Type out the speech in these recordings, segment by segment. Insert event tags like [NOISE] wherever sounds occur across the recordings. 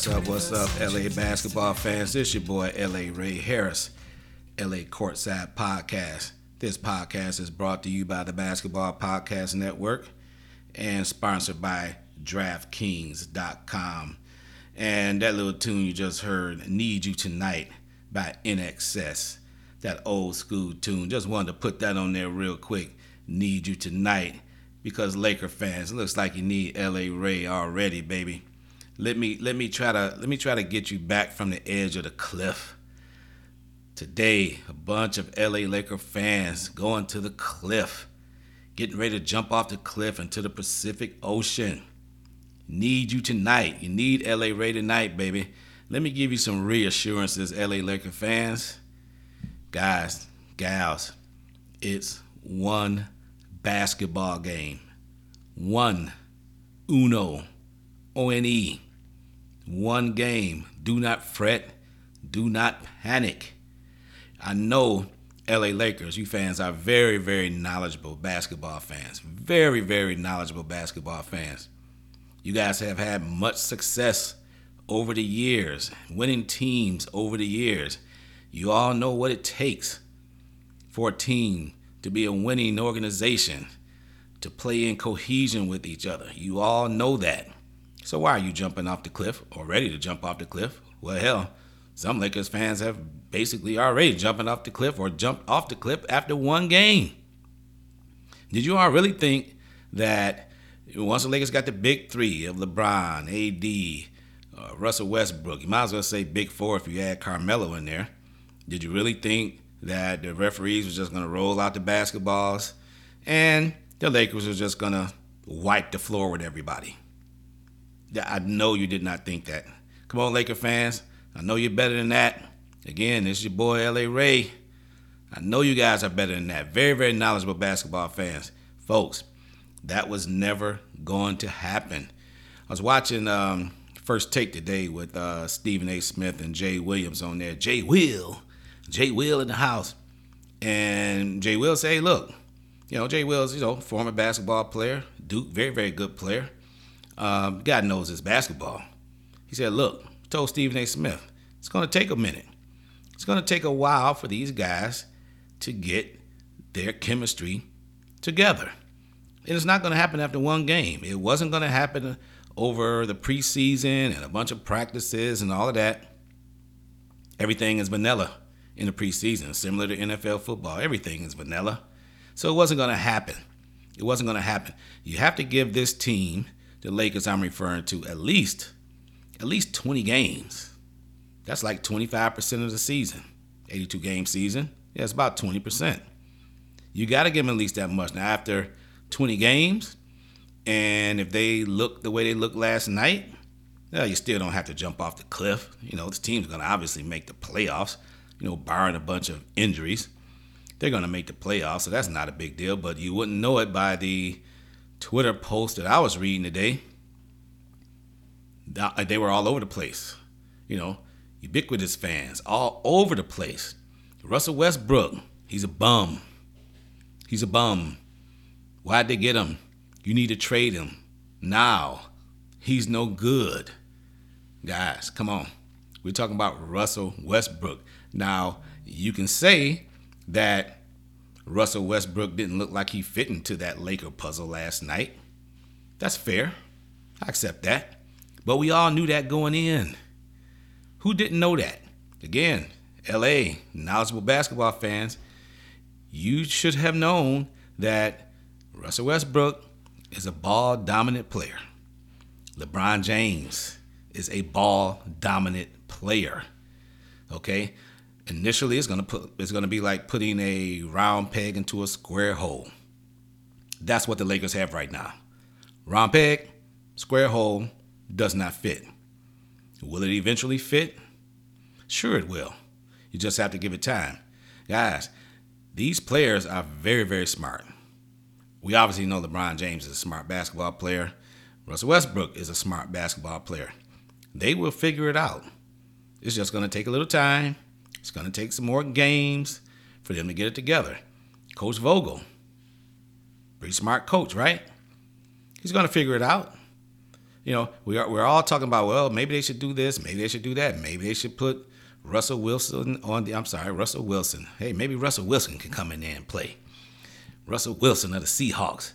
What's up? What's up, LA basketball fans? This your boy, LA Ray Harris, LA Courtside Podcast. This podcast is brought to you by the Basketball Podcast Network and sponsored by DraftKings.com. And that little tune you just heard, Need You Tonight by INXS. That old school tune. Just wanted to put that on there real quick. Need You Tonight. Because Laker fans, looks like you need LA Ray already, baby. Let me let me try to let me try to get you back from the edge of the cliff. Today, a bunch of LA Laker fans going to the cliff, getting ready to jump off the cliff into the Pacific Ocean. Need you tonight. You need LA Ray tonight, baby. Let me give you some reassurances, LA Laker fans. Guys, gals, it's one basketball game. One. Uno. O-N-E. One game. Do not fret. Do not panic. I know LA Lakers, you fans are very, very knowledgeable basketball fans. Very, very knowledgeable basketball fans. You guys have had much success over the years, winning teams over the years. You all know what it takes for a team to be a winning organization, to play in cohesion with each other. You all know that. So why are you jumping off the cliff or ready to jump off the cliff? Well, hell, some Lakers fans have basically already jumping off the cliff or jumped off the cliff after one game. Did you all really think that once the Lakers got the big three of LeBron, AD, uh, Russell Westbrook, you might as well say big four if you add Carmelo in there. Did you really think that the referees were just going to roll out the basketballs and the Lakers were just going to wipe the floor with everybody? I know you did not think that. Come on, Laker fans. I know you're better than that. Again, this is your boy LA Ray. I know you guys are better than that. Very, very knowledgeable basketball fans. Folks, that was never going to happen. I was watching um, First Take today with uh, Stephen A. Smith and Jay Williams on there. Jay Will. Jay Will in the house. And Jay Will say, look, you know, Jay Will's, you know, former basketball player, Duke, very, very good player. Um, God knows his basketball. He said, look, told Stephen A. Smith, it's going to take a minute. It's going to take a while for these guys to get their chemistry together. And it's not going to happen after one game. It wasn't going to happen over the preseason and a bunch of practices and all of that. Everything is vanilla in the preseason, similar to NFL football. Everything is vanilla. So it wasn't going to happen. It wasn't going to happen. You have to give this team, the Lakers I'm referring to, at least at least 20 games. That's like 25% of the season. 82 game season. Yeah, it's about 20%. You got to give them at least that much. Now, after 20 games, and if they look the way they looked last night, well, you still don't have to jump off the cliff. You know, this team's going to obviously make the playoffs, you know, barring a bunch of injuries. They're going to make the playoffs, so that's not a big deal, but you wouldn't know it by the Twitter post that I was reading today. Uh, they were all over the place. You know, ubiquitous fans all over the place. Russell Westbrook, he's a bum. He's a bum. Why'd they get him? You need to trade him now. He's no good. Guys, come on. We're talking about Russell Westbrook. Now, you can say that Russell Westbrook didn't look like he fit into that Laker puzzle last night. That's fair. I accept that. But we all knew that going in. Who didn't know that? Again, LA, knowledgeable basketball fans, you should have known that Russell Westbrook is a ball dominant player. LeBron James is a ball dominant player. Okay? Initially it's gonna put it's gonna be like putting a round peg into a square hole. That's what the Lakers have right now. Round peg, square hole, does not fit. Will it eventually fit? Sure, it will. You just have to give it time. Guys, these players are very, very smart. We obviously know LeBron James is a smart basketball player. Russell Westbrook is a smart basketball player. They will figure it out. It's just going to take a little time. It's going to take some more games for them to get it together. Coach Vogel, pretty smart coach, right? He's going to figure it out. You know, we are we're all talking about well, maybe they should do this, maybe they should do that, maybe they should put Russell Wilson on the. I'm sorry, Russell Wilson. Hey, maybe Russell Wilson can come in there and play. Russell Wilson of the Seahawks.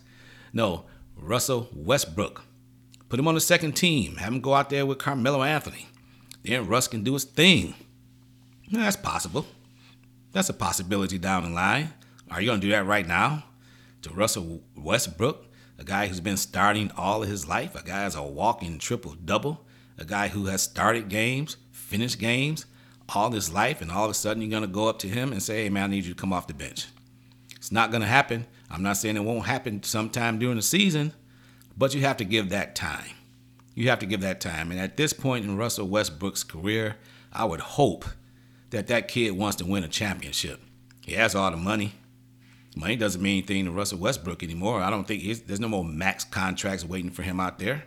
No, Russell Westbrook. Put him on the second team. Have him go out there with Carmelo Anthony. Then Russ can do his thing. That's possible. That's a possibility down the line. Are you going to do that right now? To Russell Westbrook, a guy who's been starting all of his life, a guy who's a walking triple double, a guy who has started games, finished games all his life, and all of a sudden you're going to go up to him and say, hey, man, I need you to come off the bench. It's not going to happen. I'm not saying it won't happen sometime during the season, but you have to give that time. You have to give that time. And at this point in Russell Westbrook's career, I would hope that that kid wants to win a championship. He has all the money. Money doesn't mean anything to Russell Westbrook anymore. I don't think there's no more max contracts waiting for him out there.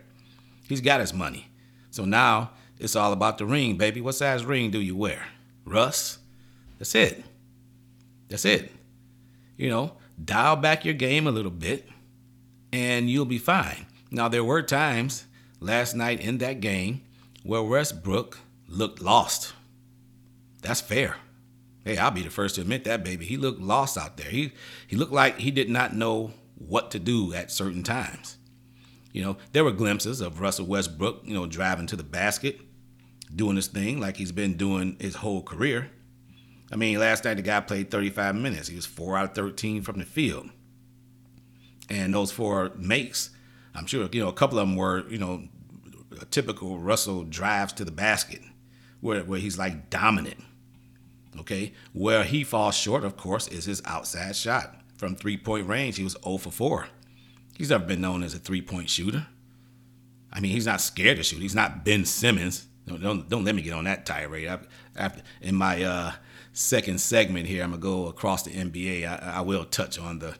He's got his money. So now it's all about the ring, baby. What size ring do you wear? Russ? That's it. That's it. You know, dial back your game a little bit and you'll be fine. Now, there were times last night in that game where Westbrook looked lost. That's fair. Hey, I'll be the first to admit that, baby. He looked lost out there. He he looked like he did not know what to do at certain times. You know, there were glimpses of Russell Westbrook, you know, driving to the basket, doing his thing like he's been doing his whole career. I mean, last night the guy played 35 minutes. He was 4 out of 13 from the field. And those four makes, I'm sure, you know, a couple of them were, you know, typical Russell drives to the basket where, where he's like dominant. Okay. Where he falls short, of course, is his outside shot. From three point range, he was 0 for 4. He's never been known as a three point shooter. I mean, he's not scared to shoot. He's not Ben Simmons. Don't, don't, don't let me get on that tirade. I, after, in my uh, second segment here, I'm going to go across the NBA. I, I will touch on the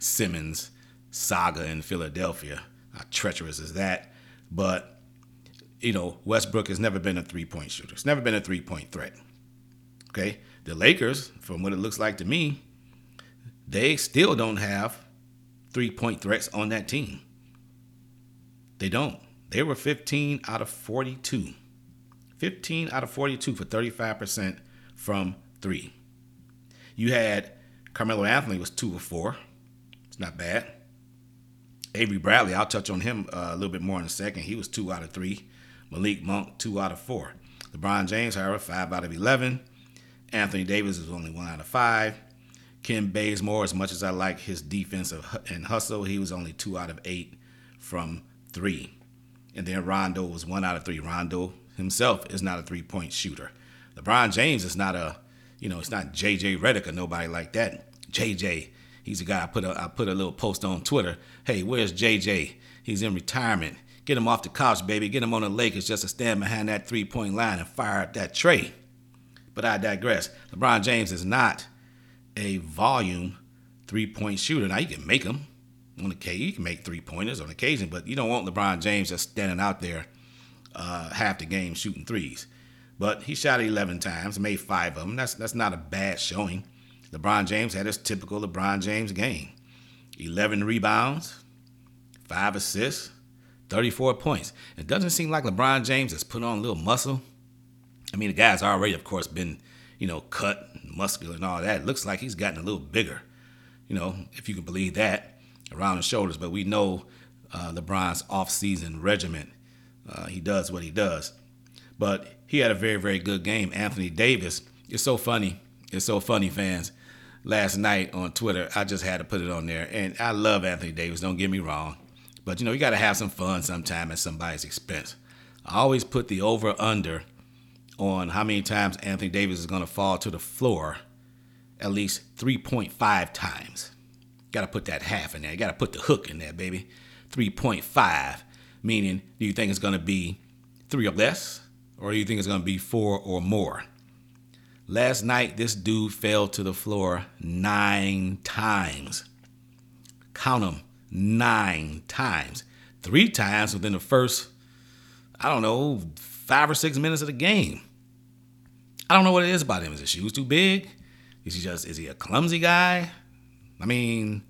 Simmons saga in Philadelphia. How treacherous is that? But, you know, Westbrook has never been a three point shooter, it's never been a three point threat. Okay? The Lakers, from what it looks like to me, they still don't have three point threats on that team. They don't. They were 15 out of 42. 15 out of 42 for 35% from three. You had Carmelo Anthony was two of four. It's not bad. Avery Bradley, I'll touch on him uh, a little bit more in a second. He was two out of three. Malik Monk, two out of four. LeBron James, however, five out of 11. Anthony Davis is only one out of five. Kent Bazemore, as much as I like his defense and hustle, he was only two out of eight from three. And then Rondo was one out of three. Rondo himself is not a three point shooter. LeBron James is not a, you know, it's not JJ Redick or nobody like that. JJ He's a guy I put a I put a little post on Twitter. Hey, where's JJ? He's in retirement. Get him off the couch, baby. Get him on the Lakers just to stand behind that three point line and fire up that trey. But I digress. LeBron James is not a volume three point shooter. Now you can make him on occasion. You can make three pointers on occasion, but you don't want LeBron James just standing out there uh, half the game shooting threes. But he shot 11 times, made five of them. That's that's not a bad showing. LeBron James had his typical LeBron James game 11 rebounds, 5 assists, 34 points. It doesn't seem like LeBron James has put on a little muscle. I mean, the guy's already, of course, been, you know, cut, muscular, and all that. It looks like he's gotten a little bigger, you know, if you can believe that, around the shoulders. But we know uh, LeBron's off-season regiment. Uh, he does what he does. But he had a very, very good game. Anthony Davis, it's so funny. It's so funny, fans last night on Twitter. I just had to put it on there. And I love Anthony Davis, don't get me wrong. But you know, you got to have some fun sometime at somebody's expense. I always put the over under on how many times Anthony Davis is going to fall to the floor at least 3.5 times. Got to put that half in there. Got to put the hook in there, baby. 3.5, meaning do you think it's going to be three or less, or do you think it's going to be four or more? Last night, this dude fell to the floor nine times. Count them nine times. Three times within the first, I don't know, five or six minutes of the game. I don't know what it is about him. Is his shoes too big? Is he just, is he a clumsy guy? I mean,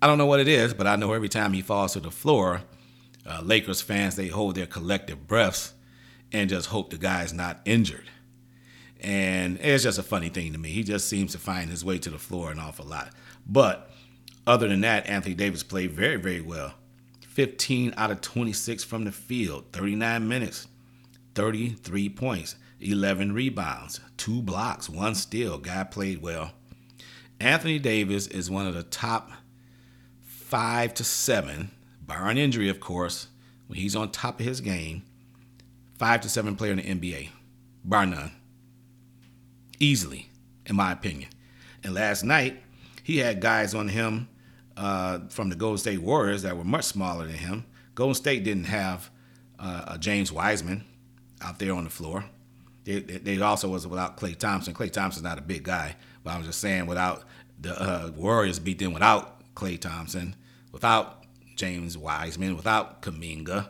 I don't know what it is, but I know every time he falls to the floor, uh, Lakers fans they hold their collective breaths and just hope the guy's not injured. And it's just a funny thing to me. He just seems to find his way to the floor an awful lot. But other than that, Anthony Davis played very, very well. 15 out of 26 from the field, 39 minutes, 33 points, 11 rebounds, two blocks, one steal. Guy played well. Anthony Davis is one of the top five to seven, barring injury, of course, when he's on top of his game, five to seven player in the NBA, bar none. Easily, in my opinion. And last night, he had guys on him uh, from the Golden State Warriors that were much smaller than him. Golden State didn't have uh, James Wiseman out there on the floor. They, they also was without Klay Thompson. Klay Thompson's not a big guy, but I was just saying without the uh, Warriors beat them without Klay Thompson, without James Wiseman, without Kuminga,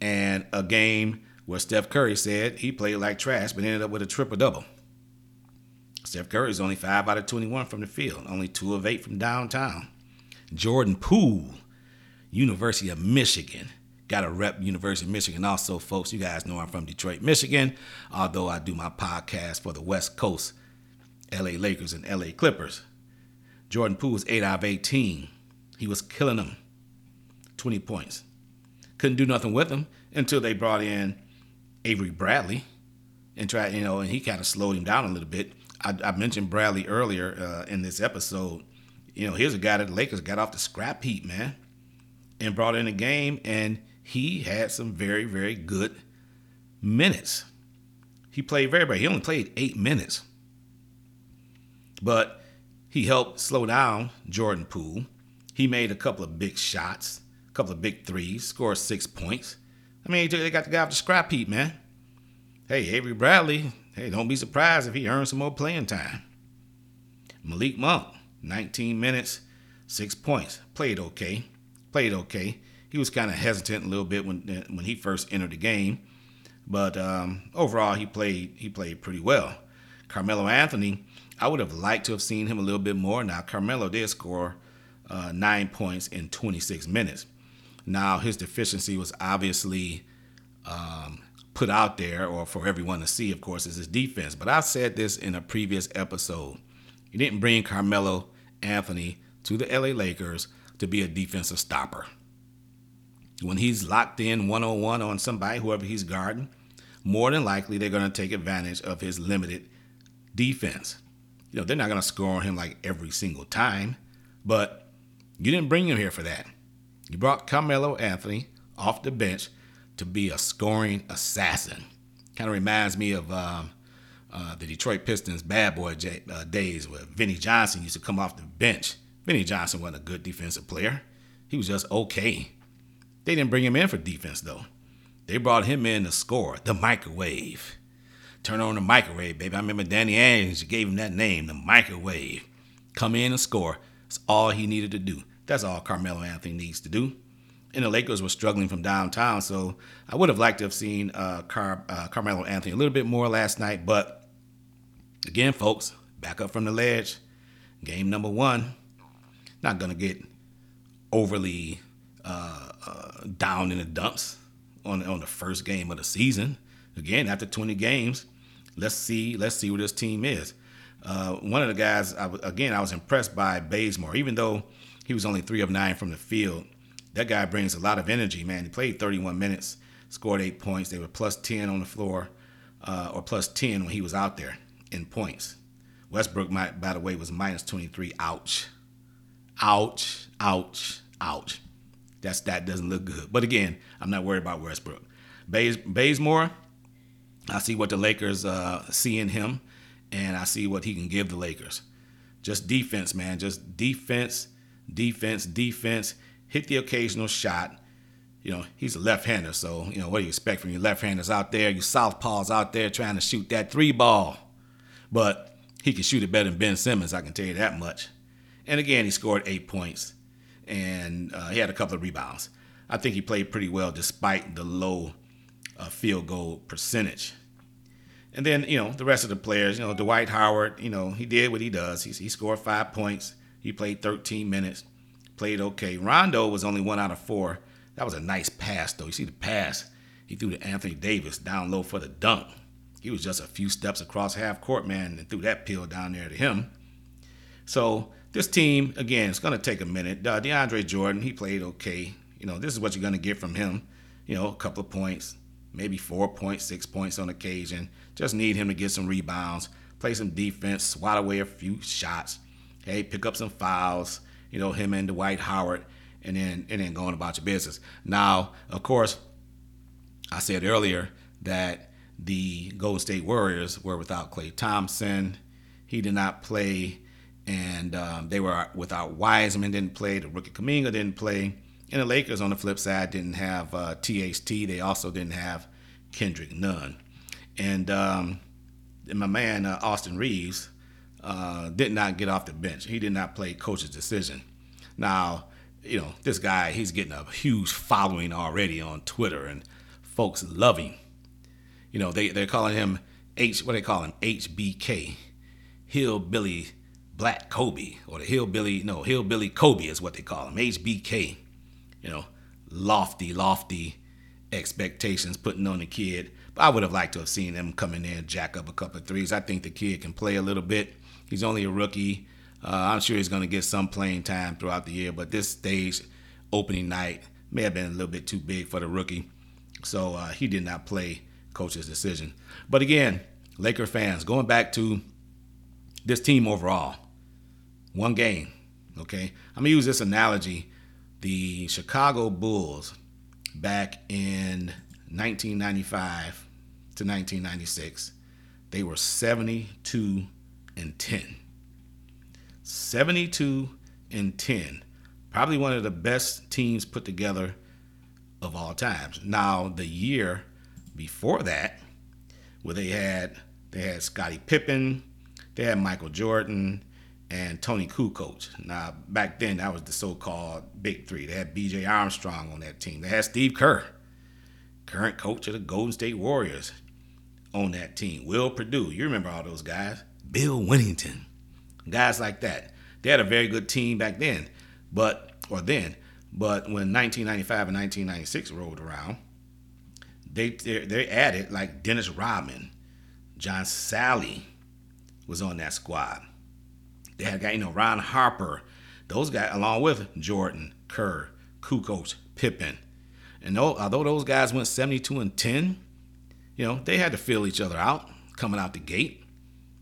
and a game where Steph Curry said he played like trash, but ended up with a triple double. Steph Curry is only five out of 21 from the field, only two of eight from downtown. Jordan Poole, University of Michigan. Got a rep University of Michigan also, folks. You guys know I'm from Detroit, Michigan, although I do my podcast for the West Coast, LA Lakers and LA Clippers. Jordan Poole was 8 out of 18. He was killing them. 20 points. Couldn't do nothing with him until they brought in Avery Bradley and tried, you know, and he kind of slowed him down a little bit. I, I mentioned Bradley earlier uh, in this episode. You know, here's a guy that the Lakers got off the scrap heap, man, and brought in a game, and he had some very, very good minutes. He played very, very. He only played eight minutes, but he helped slow down Jordan Poole. He made a couple of big shots, a couple of big threes, scored six points. I mean, they got the guy off the scrap heap, man. Hey, Avery Bradley, hey, don't be surprised if he earns some more playing time. Malik Monk, 19 minutes, six points. Played okay. Played okay. He was kind of hesitant a little bit when when he first entered the game, but um, overall he played he played pretty well. Carmelo Anthony, I would have liked to have seen him a little bit more. Now Carmelo did score uh, nine points in 26 minutes. Now his deficiency was obviously um, put out there, or for everyone to see, of course, is his defense. But I said this in a previous episode. You didn't bring Carmelo Anthony to the LA Lakers to be a defensive stopper. When he's locked in one on one on somebody, whoever he's guarding, more than likely they're going to take advantage of his limited defense. You know, they're not going to score on him like every single time, but you didn't bring him here for that. You brought Carmelo Anthony off the bench to be a scoring assassin. Kind of reminds me of um, uh, the Detroit Pistons bad boy j- uh, days where Vinnie Johnson used to come off the bench. Vinnie Johnson wasn't a good defensive player. He was just okay. They didn't bring him in for defense though. They brought him in to score, the microwave. Turn on the microwave, baby. I remember Danny Ainge gave him that name, the microwave. Come in and score. That's all he needed to do. That's all Carmelo Anthony needs to do. And the Lakers were struggling from downtown, so I would have liked to have seen uh, Car- uh, Carmelo Anthony a little bit more last night. But again, folks, back up from the ledge. Game number one. Not gonna get overly uh, uh, down in the dumps on on the first game of the season. Again, after 20 games, let's see let's see where this team is. Uh, one of the guys, I, again, I was impressed by Bazemore, even though he was only three of nine from the field. That guy brings a lot of energy, man. He played 31 minutes, scored eight points. They were plus 10 on the floor, uh, or plus 10 when he was out there in points. Westbrook, by the way, was minus 23. Ouch. Ouch, ouch, ouch. That's that doesn't look good. But again, I'm not worried about Westbrook. Bays, Bazemore, I see what the Lakers uh, see in him, and I see what he can give the Lakers. Just defense, man. Just defense, defense, defense. Hit the occasional shot. You know, he's a left-hander, so you know what do you expect from your left-handers out there? Your southpaws out there trying to shoot that three ball, but he can shoot it better than Ben Simmons. I can tell you that much. And again, he scored eight points and uh, he had a couple of rebounds. I think he played pretty well despite the low uh, field goal percentage. And then, you know, the rest of the players, you know, Dwight Howard, you know, he did what he does. He, he scored five points. He played 13 minutes, played okay. Rondo was only one out of four That was a nice pass, though. You see the pass he threw to Anthony Davis down low for the dunk. He was just a few steps across half court, man, and threw that pill down there to him. So this team, again, it's going to take a minute. Uh, DeAndre Jordan, he played okay. You know, this is what you're going to get from him. You know, a couple of points, maybe four points, six points on occasion. Just need him to get some rebounds, play some defense, swat away a few shots. Hey, pick up some fouls. You know, him and Dwight Howard, and then and then going about your business. Now, of course, I said earlier that the Golden State Warriors were without Klay Thompson. He did not play, and um, they were without Wiseman. Didn't play. The rookie Kuminga didn't play. And the Lakers, on the flip side, didn't have uh, THT. They also didn't have Kendrick Nunn. And, um, and my man uh, Austin Reaves uh, did not get off the bench. He did not play coach's decision. Now, you know, this guy, he's getting a huge following already on Twitter, and folks love him. You know, they, they're calling him H, what they call him? HBK, Hillbilly Black Kobe, or the Hillbilly, no, Hillbilly Kobe is what they call him, HBK. You know, lofty, lofty expectations putting on the kid. But I would have liked to have seen him come in there and jack up a couple of threes. I think the kid can play a little bit. He's only a rookie. Uh, I'm sure he's going to get some playing time throughout the year, but this stage, opening night, may have been a little bit too big for the rookie. So uh, he did not play coach's decision. But again, Laker fans, going back to this team overall, one game, okay? I'm to use this analogy. The Chicago Bulls back in 1995 to 1996, they were 72 and 10. 72 and 10. Probably one of the best teams put together of all times. Now, the year before that, where they had they had Scottie Pippen, they had Michael Jordan, and Toni Kukoc. Now, back then, that was the so-called Big Three. They had B.J. Armstrong on that team. They had Steve Kerr, current coach of the Golden State Warriors, on that team. Will Perdue, you remember all those guys. Bill Wennington, guys like that. They had a very good team back then, but or then. But when 1995 and 1996 rolled around, they they added like Dennis Rodman, John Salley was on that squad. They had guy, you know, Ron Harper, those guys, along with Jordan, Kerr, Kukoc, Pippen. And although those guys went 72 and 10, you know, they had to fill each other out coming out the gate.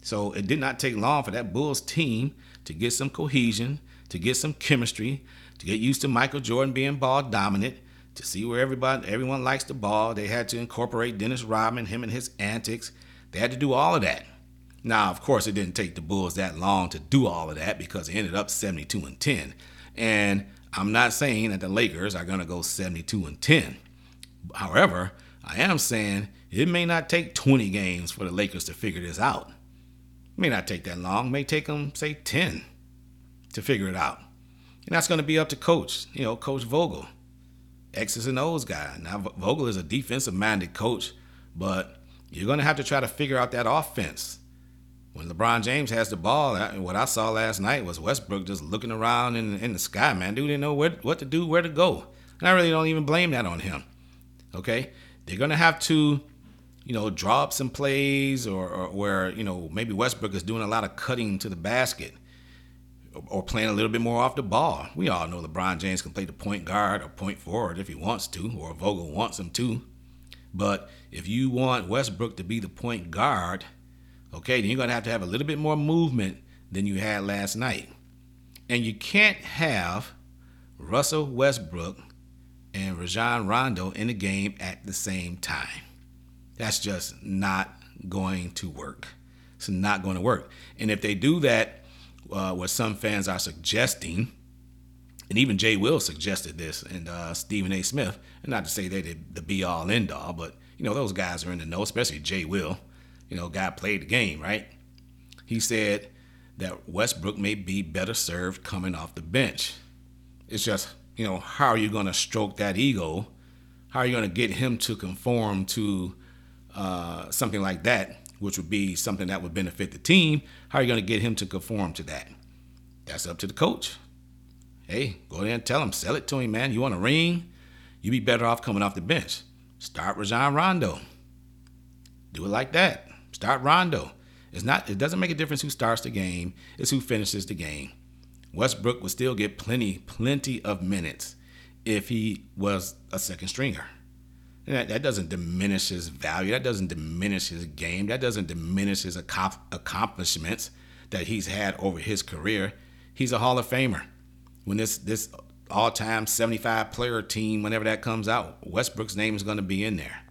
So it did not take long for that Bulls team to get some cohesion, to get some chemistry, to get used to Michael Jordan being ball dominant, to see where everybody everyone likes the ball. They had to incorporate Dennis Rodman, him and his antics. They had to do all of that. Now, of course, it didn't take the Bulls that long to do all of that because it ended up 72 and 10. And I'm not saying that the Lakers are going to go 72 and 10. However, I am saying it may not take 20 games for the Lakers to figure this out. It may not take that long. It may take them, say, 10 to figure it out. And that's going to be up to coach, you know, Coach Vogel. X's and O's guy. Now, Vogel is a defensive minded coach, but you're going to have to try to figure out that offense. When LeBron James has the ball, what I saw last night was Westbrook just looking around in, in the sky, man. Dude didn't know where, what to do, where to go. And I really don't even blame that on him. Okay? They're going to have to, you know, draw up some plays or, or where, you know, maybe Westbrook is doing a lot of cutting to the basket or playing a little bit more off the ball. We all know LeBron James can play the point guard or point forward if he wants to, or Vogel wants him to. But if you want Westbrook to be the point guard, okay, then you're going to have to have a little bit more movement than you had last night. And you can't have Russell Westbrook and Rajon Rondo in the game at the same time. That's just not going to work. It's not going to work. And if they do that, uh, what some fans are suggesting, and even Jay Will suggested this, and uh, Stephen A. Smith, and not to say they did the be all end all, but you know those guys are in the know, especially Jay Will. You know, guy played the game, right? He said that Westbrook may be better served coming off the bench. It's just, you know, how are you going to stroke that ego? How are you going to get him to conform to uh, something like that which would be something that would benefit the team. How are you going to get him to conform to that? That's up to the coach. Hey, go there and tell him, sell it to him, man. You want a ring? You'd be better off coming off the bench. Start Rajon Rondo. Do it like that. Start Rondo. It's not. It doesn't make a difference who starts the game. It's who finishes the game. Westbrook would still get plenty, plenty of minutes if he was a second stringer. That, that doesn't diminish his value. That doesn't diminish his game. That doesn't diminish his accomplishments that he's had over his career. He's a Hall of Famer. When this this all-time 75 player team, whenever that comes out, Westbrook's name is going to be in there.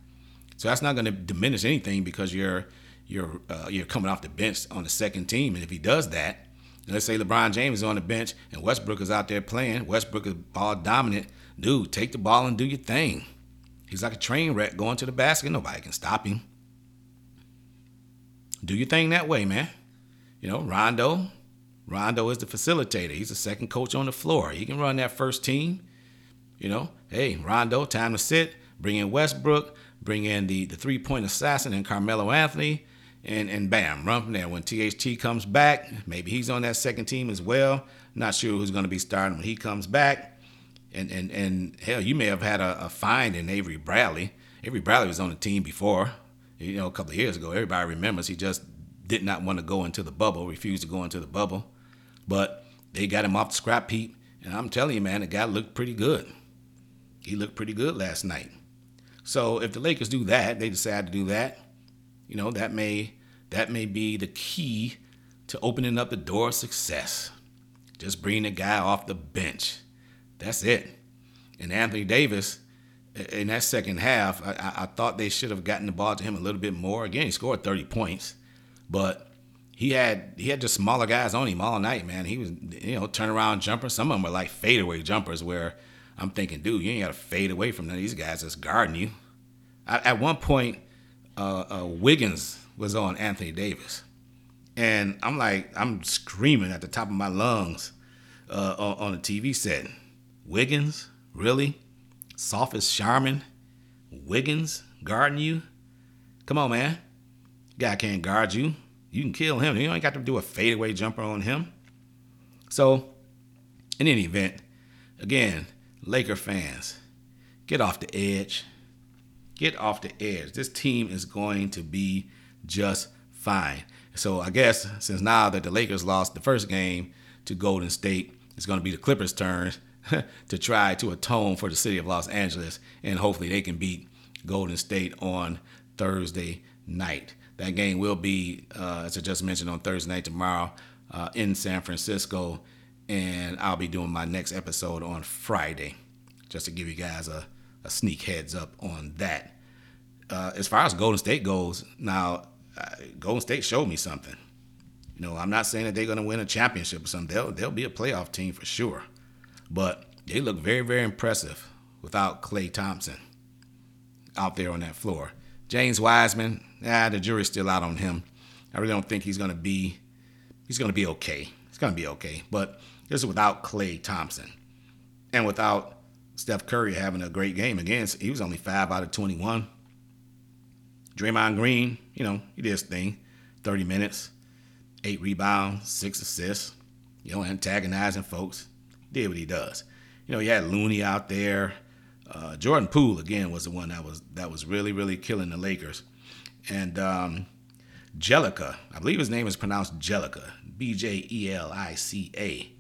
So that's not going to diminish anything because you're you're uh, you're coming off the bench on the second team, and if he does that, let's say LeBron James is on the bench and Westbrook is out there playing, Westbrook is ball dominant. Dude, take the ball and do your thing. He's like a train wreck going to the basket. Nobody can stop him. Do your thing that way, man. You know, Rondo. Rondo is the facilitator. He's the second coach on the floor. He can run that first team. You know, hey, Rondo, time to sit. Bring in Westbrook. Bring in the, the three point assassin and Carmelo Anthony. And, and bam, run from there. When THT comes back, maybe he's on that second team as well. Not sure who's going to be starting when he comes back. And and and hell, you may have had a, a find in Avery Bradley. Avery Bradley was on the team before, you know, a couple of years ago. Everybody remembers he just did not want to go into the bubble, refused to go into the bubble. But they got him off the scrap heap, and I'm telling you, man, the guy looked pretty good. He looked pretty good last night. So if the Lakers do that, they decide to do that, you know, that may that may be the key to opening up the door of success. Just bring the guy off the bench. That's it. And Anthony Davis, in that second half, I, I, thought they should have gotten the ball to him a little bit more. Again, he scored 30 points, but he had he had just smaller guys on him all night, man. He was you know turnaround jumpers. Some of them were like fadeaway jumpers where I'm thinking, dude, you ain't got to fade away from none of these guys that's guarding you. I, at one point, uh, uh, Wiggins was on Anthony Davis, and I'm like, I'm screaming at the top of my lungs uh, on, the TV set. Wiggins, really? Sophist Sharman, Wiggins guarding you? Come on, man. Guy can't guard you. You can kill him. You ain't got to do a fadeaway jumper on him. So, in any event, again, Laker fans, get off the edge. Get off the edge. This team is going to be just fine. So I guess since now that the Lakers lost the first game to Golden State, it's going to be the Clippers' turn [LAUGHS] to try to atone for the city of Los Angeles, and hopefully they can beat Golden State on Thursday night. That game will be, uh, as I just mentioned, on Thursday night tomorrow uh, in San Francisco, and I'll be doing my next episode on Friday, just to give you guys a, a sneak heads up on that. Uh, as far as Golden State goes, now uh, Golden State showed me something. You know, I'm not saying that they're going to win a championship or something. They'll they'll be a playoff team for sure. But they look very, very impressive without Klay Thompson out there on that floor. James Wiseman, ah, the jury's still out on him. I really don't think he's gonna be he's gonna be okay. He's gonna be okay. But this is without Klay Thompson. And without Steph Curry having a great game again. He was only five out of 21. Draymond Green, you know, he did his thing. 30 minutes, eight rebounds, six assists, you know, antagonizing folks did what he does. You know, you had Looney out there. Uh, Jordan Poole again was the one that was that was really really killing the Lakers, and um, Bjelica, I believe his name is pronounced Bjelica, B J E L I C A,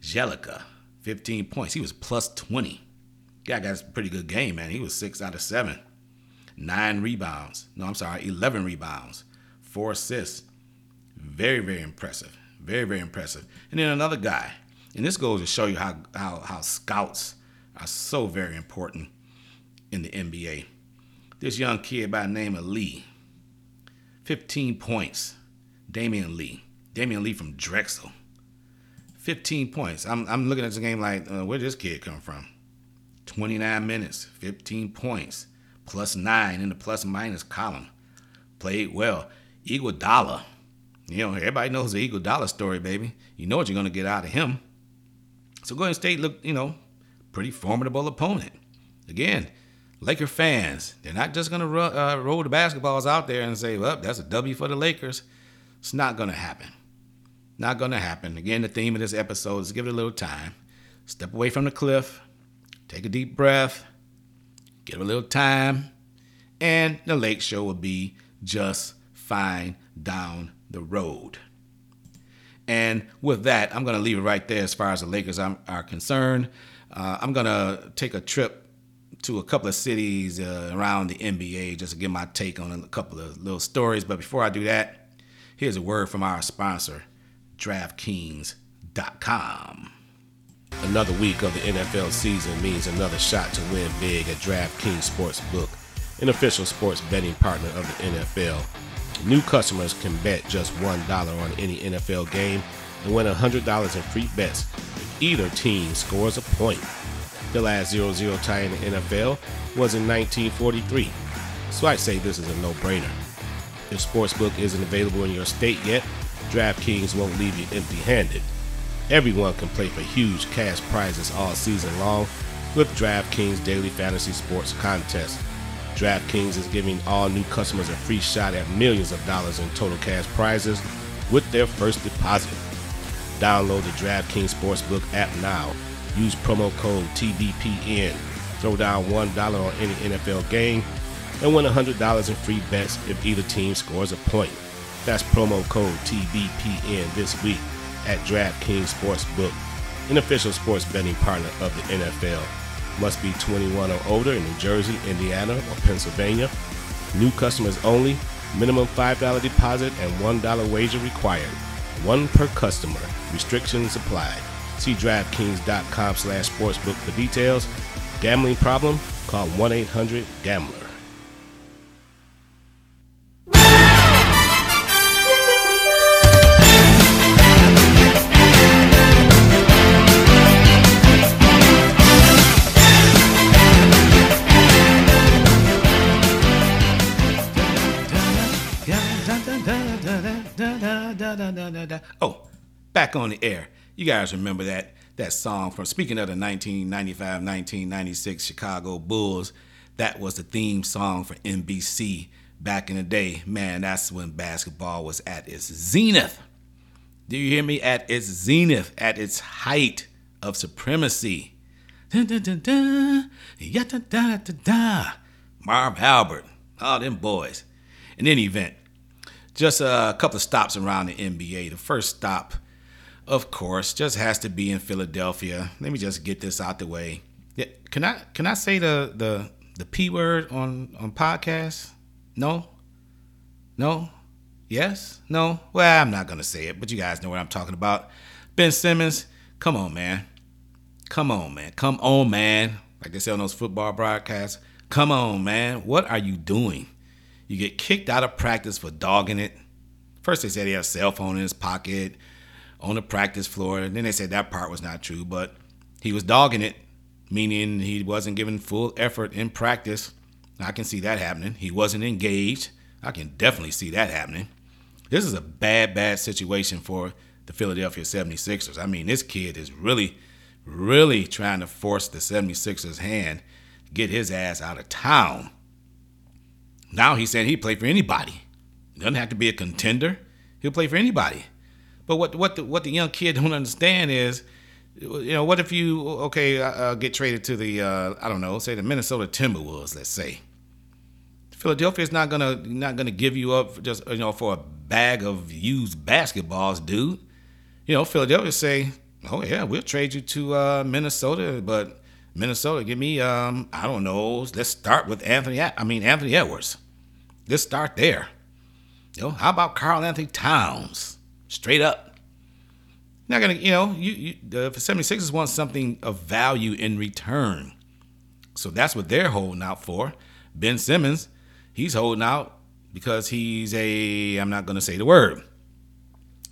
Bjelica, 15 points. He was plus 20. Guy got a pretty good game, man. He was six out of seven, nine rebounds. No, I'm sorry, 11 rebounds, four assists. Very very impressive. Very very impressive. And then another guy, and this goes to show you how, how, how scouts are so very important in the NBA. This young kid by the name of Lee, 15 points. Damion Lee. Damion Lee from Drexel. 15 points. I'm, I'm looking at the game like, uh, where did this kid come from? 29 minutes, 15 points, plus nine in the plus minus column. Played well. Iguodala. You know, everybody knows the Iguodala story, baby. You know what you're going to get out of him. So Golden State looked, you know, pretty formidable opponent. Again, Laker fans, they're not just going to uh, roll the basketballs out there and say, well, that's a W for the Lakers. It's not going to happen. Not going to happen. Again, the theme of this episode is give it a little time. Step away from the cliff, take a deep breath, give a little time, and the Lake Show will be just fine down the road. And with that, I'm going to leave it right there as far as the Lakers are concerned. Uh, I'm going to take a trip to a couple of cities uh, around the NBA just to get my take on a couple of little stories. But before I do that, here's a word from our sponsor, DraftKings.com. Another week of the NFL season means another shot to win big at DraftKings Sportsbook, an official sports betting partner of the NFL. New customers can bet just $1 on any NFL game and win $100 in free bets if either team scores a point. The last 0 0 tie in the NFL was in 1943, so I'd say this is a no brainer. If Sportsbook isn't available in your state yet, DraftKings won't leave you empty handed. Everyone can play for huge cash prizes all season long with DraftKings Daily Fantasy Sports Contest. DraftKings is giving all new customers a free shot at millions of dollars in total cash prizes with their first deposit. Download the DraftKings Sportsbook app now. Use promo code TBPN. Throw down $1 on any NFL game and win $100 in free bets if either team scores a point. That's promo code TBPN this week at DraftKings Sportsbook, an official sports betting partner of the NFL. Must be 21 or older in New Jersey, Indiana, or Pennsylvania. New customers only. Minimum $5 deposit and $1 wager required. One per customer. Restrictions apply. See DraftKings.com slash sportsbook for details. Gambling problem? Call 1-800-GAMBLER. Oh, back on the air. You guys remember that that song from speaking of the 1995-1996 Chicago Bulls. That was the theme song for NBC back in the day. Man, that's when basketball was at its zenith. Do you hear me? At its zenith, at its height of supremacy. Dun, dun, dun, dun, da, da, da, Marv Albert, all them boys. In any event, just a couple of stops around the NBA. The first stop, of course, just has to be in Philadelphia. Let me just get this out the way. Yeah, Can I can I say the the the p word on on podcast? No, no, yes, no. Well, I'm not gonna say it, but you guys know what I'm talking about. Ben Simmons, come on, man, come on, man, come on, man. Like they say on those football broadcasts, come on, man. What are you doing? You get kicked out of practice for dogging it. First, they said he had a cell phone in his pocket on the practice floor. And then they said that part was not true, but he was dogging it, meaning he wasn't giving full effort in practice. I can see that happening. He wasn't engaged. I can definitely see that happening. This is a bad, bad situation for the Philadelphia 76ers. I mean, this kid is really, really trying to force the 76ers' hand, to get his ass out of town. Now he's saying he'd play for anybody. Doesn't have to be a contender. He'll play for anybody. But what what the, what the young kid [LAUGHS] don't understand is, you know, what if you okay uh, uh, get traded to the uh, I don't know, say the Minnesota Timberwolves, let's say. Philadelphia is not gonna not gonna give you up just you know for a bag of used basketballs, dude. You know, Philadelphia say, oh yeah, we'll trade you to uh, Minnesota, but Minnesota, give me um I don't know. Let's start with Anthony. I mean Anthony Edwards. Let's start there. You know, how about Karl-Anthony Towns? Straight up. Not gonna, you know, you, you the 76ers want something of value in return. So that's what they're holding out for. Ben Simmons, he's holding out because he's a I'm not gonna say the word.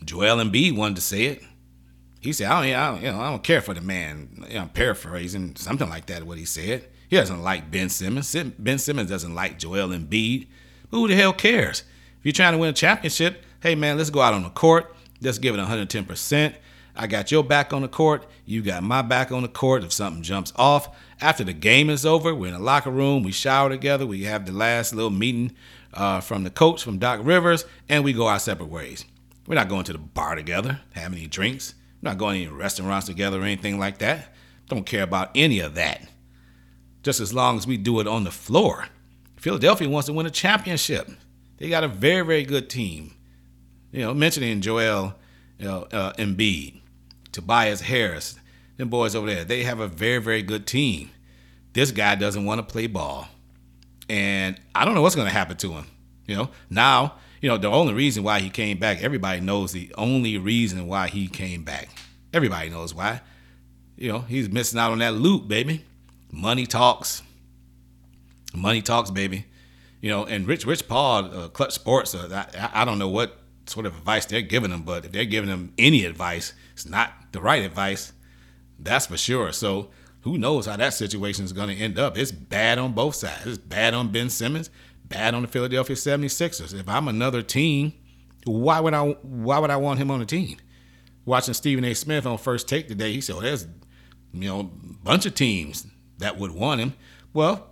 Joel Embiid wanted to say it. He said, I don't, I don't, you know, I don't care for the man. You know, I'm paraphrasing, something like that, what he said. He doesn't like Ben Simmons. Ben Simmons doesn't like Joel Embiid. Who the hell cares? If you're trying to win a championship, hey man, let's go out on the court. Let's give it 110%. I got your back on the court. You got my back on the court. If something jumps off, after the game is over, we're in the locker room. We shower together. We have the last little meeting uh, from the coach, from Doc Rivers, and we go our separate ways. We're not going to the bar together, having any drinks. We're not going to any restaurants together or anything like that. Don't care about any of that. just as long as we do it on the floor. Philadelphia wants to win a championship. They got a very, very good team. You know, mentioning Joel you know, uh, Embiid, Tobias Harris, them boys over there, they have a very, very good team. This guy doesn't want to play ball. And I don't know what's going to happen to him. You know, now, you know, the only reason why he came back, everybody knows the only reason why he came back. Everybody knows why. You know, he's missing out on that loot, baby. Money talks. Money talks, baby. You know, and Rich Rich Paul, uh, Clutch Sports, uh, I, I don't know what sort of advice they're giving him, but if they're giving him any advice, it's not the right advice. That's for sure. So who knows how that situation is going to end up? It's bad on both sides. It's bad on Ben Simmons, bad on the Philadelphia 76ers. If I'm another team, why would I why would I want him on the team? Watching Stephen A. Smith on first take today, he said, well, there's you know, a bunch of teams that would want him. Well,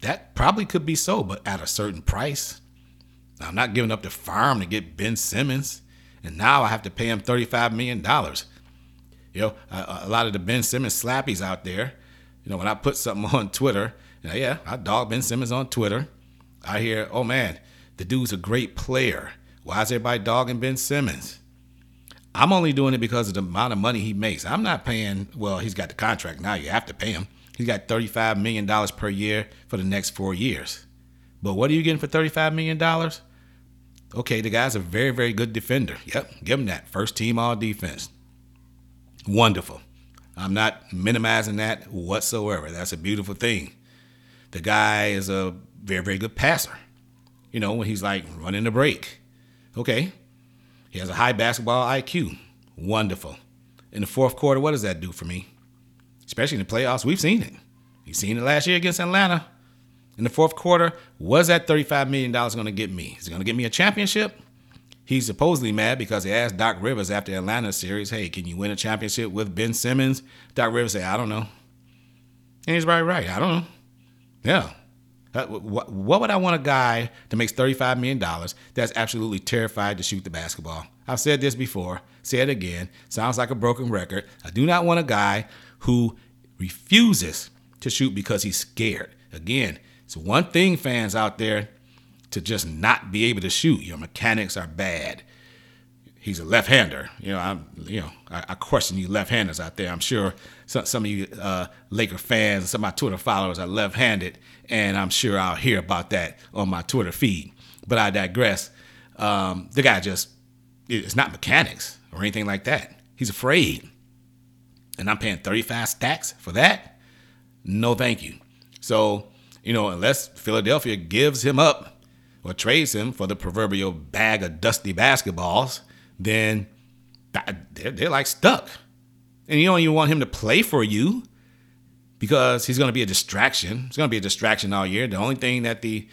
that probably could be so, but at a certain price. I'm not giving up the farm to get Ben Simmons, and now I have to pay him $35 million. You know, a, a lot of the Ben Simmons slappies out there, you know, when I put something [LAUGHS] on Twitter, you know, yeah, I dog Ben Simmons on Twitter. I hear, oh man, the dude's a great player. Why is everybody dogging Ben Simmons? I'm only doing it because of the amount of money he makes. I'm not paying, well, he's got the contract now. You have to pay him. He's got $35 million per year for the next four years. But what are you getting for $35 million? Okay, the guy's a very, very good defender. Yep, give him that. First team all defense. Wonderful. I'm not minimizing that whatsoever. That's a beautiful thing. The guy is a very, very good passer. You know, when he's like running the break. Okay. He has a high basketball IQ. Wonderful. In the fourth quarter, what does that do for me? Especially in the playoffs, we've seen it. You've seen it last year against Atlanta in the fourth quarter, was that $35 million going to get me? Is it going to get me a championship? He's supposedly mad because he asked Doc Rivers after the Atlanta series, hey, can you win a championship with Ben Simmons? Doc Rivers said, I don't know. And he's right, right. I don't know. Yeah. What would I want a guy that makes $35 million that's absolutely terrified to shoot the basketball? I've said this before, say it again. Sounds like a broken record. I do not want a guy who refuses to shoot because he's scared. Again, it's one thing, fans out there, to just not be able to shoot. Your mechanics are bad. He's a left-hander. You know, I'm, you know, I, I question you left-handers out there. I'm sure some, some of you uh, Laker fans, some of my Twitter followers are left-handed, and I'm sure I'll hear about that on my Twitter feed. But I digress. Um, the guy just, it's not mechanics or anything like that. He's afraid. And I'm paying 35 stacks for that? No, thank you. So you know, unless Philadelphia gives him up or trades him for the proverbial bag of dusty basketballs, then they're, like stuck. And you don't even want him to play for you because he's going to be a distraction. It's going to be a distraction all year. The only thing that the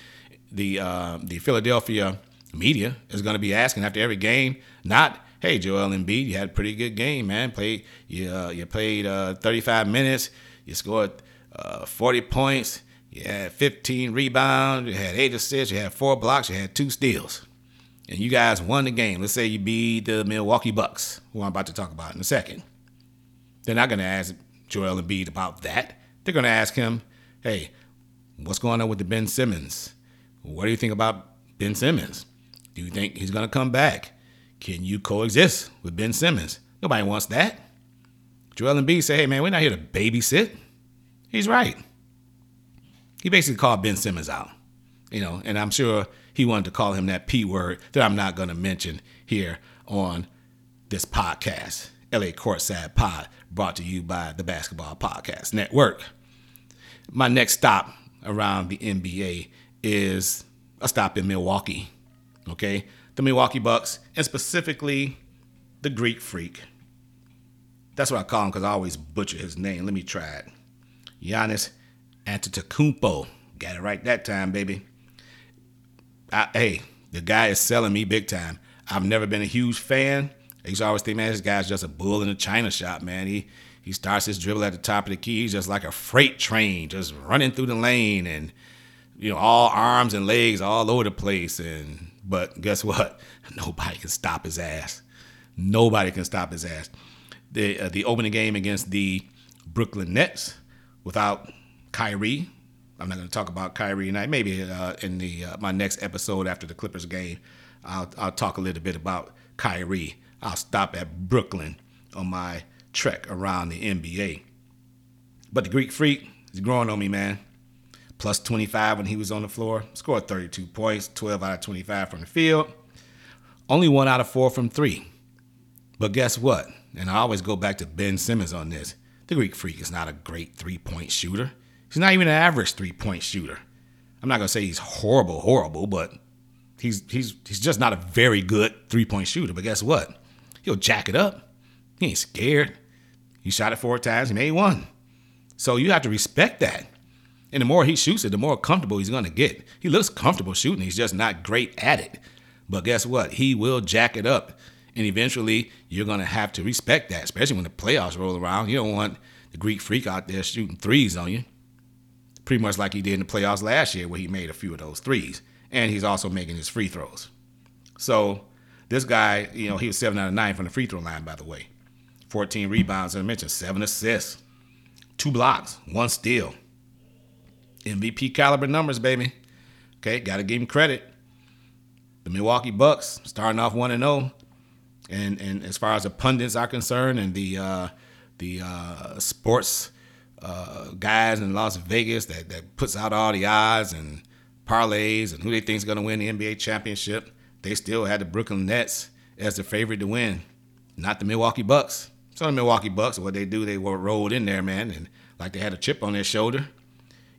the uh, the Philadelphia media is going to be asking after every game, not hey Joel Embiid, you had a pretty good game, man. Played you uh, you played uh, 35 minutes, you scored uh, 40 points, you had 15 rebounds, you had eight assists, you had four blocks, you had two steals. And you guys won the game. Let's say you beat the Milwaukee Bucks, who I'm about to talk about in a second. They're not going to ask Joel Embiid about that. They're going to ask him, hey, what's going on with the Ben Simmons? What do you think about Ben Simmons? Do you think he's going to come back? Can you coexist with Ben Simmons? Nobody wants that. Joel Embiid say, hey, man, we're not here to babysit. He's right he basically called Ben Simmons out. You know, and I'm sure he wanted to call him that P word that I'm not going to mention here on this podcast. LA Courtside Pod, brought to you by the Basketball Podcast Network. My next stop around the NBA is a stop in Milwaukee. Okay? The Milwaukee Bucks, and specifically the Greek Freak. That's what I call him because I always butcher his name. Let me try it. Giannis Antetokounmpo. Got it right that time, baby. I, hey, the guy is selling me big time. I've never been a huge fan. I used to always think, man, this guy's just a bull in a china shop, man. He he starts his dribble at the top of the key. He's just like a freight train, just running through the lane and you know, all arms and legs all over the place. And but guess what? [LAUGHS] Nobody can stop his ass. Nobody can stop his ass. The uh, the opening game against the Brooklyn Nets, without Kyrie. I'm not going to talk about Kyrie tonight. Maybe uh, in the uh, my next episode after the Clippers game, I'll, I'll talk a little bit about Kyrie. I'll stop at Brooklyn on my trek around the NBA. But the Greek Freak is growing on me, man. Plus 25 when he was on the floor. Scored 32 points, 12 out of 25 from the field. Only one out of four from three. But guess what? And I always go back to Ben Simmons on this. The Greek Freak is not a great three point shooter. He's not even an average three point shooter. I'm not gonna say he's horrible, horrible, but he's he's he's just not a very good three point shooter. But guess what? He'll jack it up. He ain't scared. He shot it four times. He made one. So you have to respect that. And the more he shoots it, the more comfortable he's gonna get. He looks comfortable shooting. He's just not great at it. But guess what? He will jack it up. And eventually, you're going to have to respect that, especially when the playoffs roll around. You don't want the Greek freak out there shooting threes on you. Pretty much like he did in the playoffs last year, where he made a few of those threes. And he's also making his free throws. So, this guy, you know, he was 7 out of 9 from the free throw line, by the way. 14 rebounds, as I mentioned, 7 assists, 2 blocks, 1 steal. MVP caliber numbers, baby. Okay, got to give him credit. The Milwaukee Bucks starting off 1 and 0 and and as far as the pundits are concerned, and the uh, the uh, sports uh, guys in Las Vegas that that puts out all the odds and parlays and who they think is going to win the NBA championship, they still had the Brooklyn Nets as the favorite to win, not the Milwaukee Bucks. So the Milwaukee Bucks, what they do, they were rolled in there, man, and like they had a chip on their shoulder,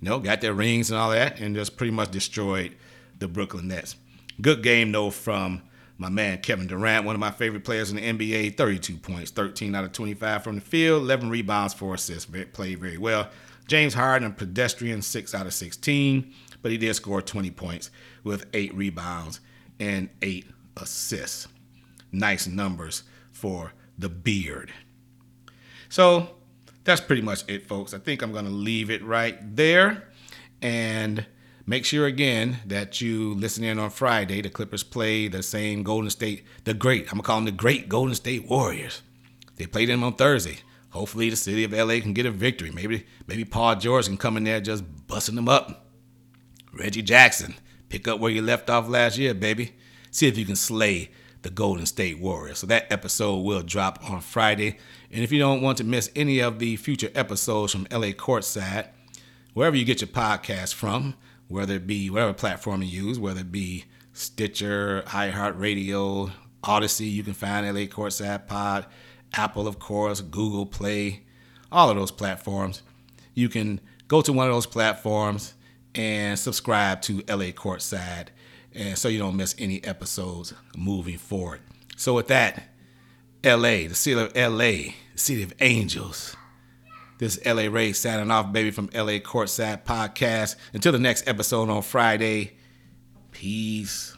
you know, got their rings and all that, and just pretty much destroyed the Brooklyn Nets. Good game though from my man Kevin Durant, one of my favorite players in the NBA, 32 points, 13 out of 25 from the field, 11 rebounds, 4 assists, played very well. James Harden, pedestrian, 6 out of 16, but he did score 20 points with 8 rebounds and 8 assists. Nice numbers for the beard. So that's pretty much it, folks. I think I'm going to leave it right there. And Make sure again that you listen in on Friday. The Clippers play the same Golden State, the great, I'm gonna call them the great Golden State Warriors. They played them on Thursday. Hopefully the city of LA can get a victory. Maybe maybe Paul George can come in there just busting them up. Reggie Jackson, pick up where you left off last year, baby. See if you can slay the Golden State Warriors. So that episode will drop on Friday. And if you don't want to miss any of the future episodes from LA Courtside, wherever you get your podcast from, whether it be whatever platform you use, whether it be Stitcher, iHeartRadio, Audacy, you can find LA Courtside Pod, Apple, of course, Google Play, all of those platforms. You can go to one of those platforms and subscribe to LA Courtside, and so you don't miss any episodes moving forward. So with that, LA, the city of LA, the city of angels. This is LA Ray signing off, baby, from LA Courtside Podcast. Until the next episode on Friday, peace.